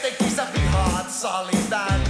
Tietenkin sä vihaat salibändiä.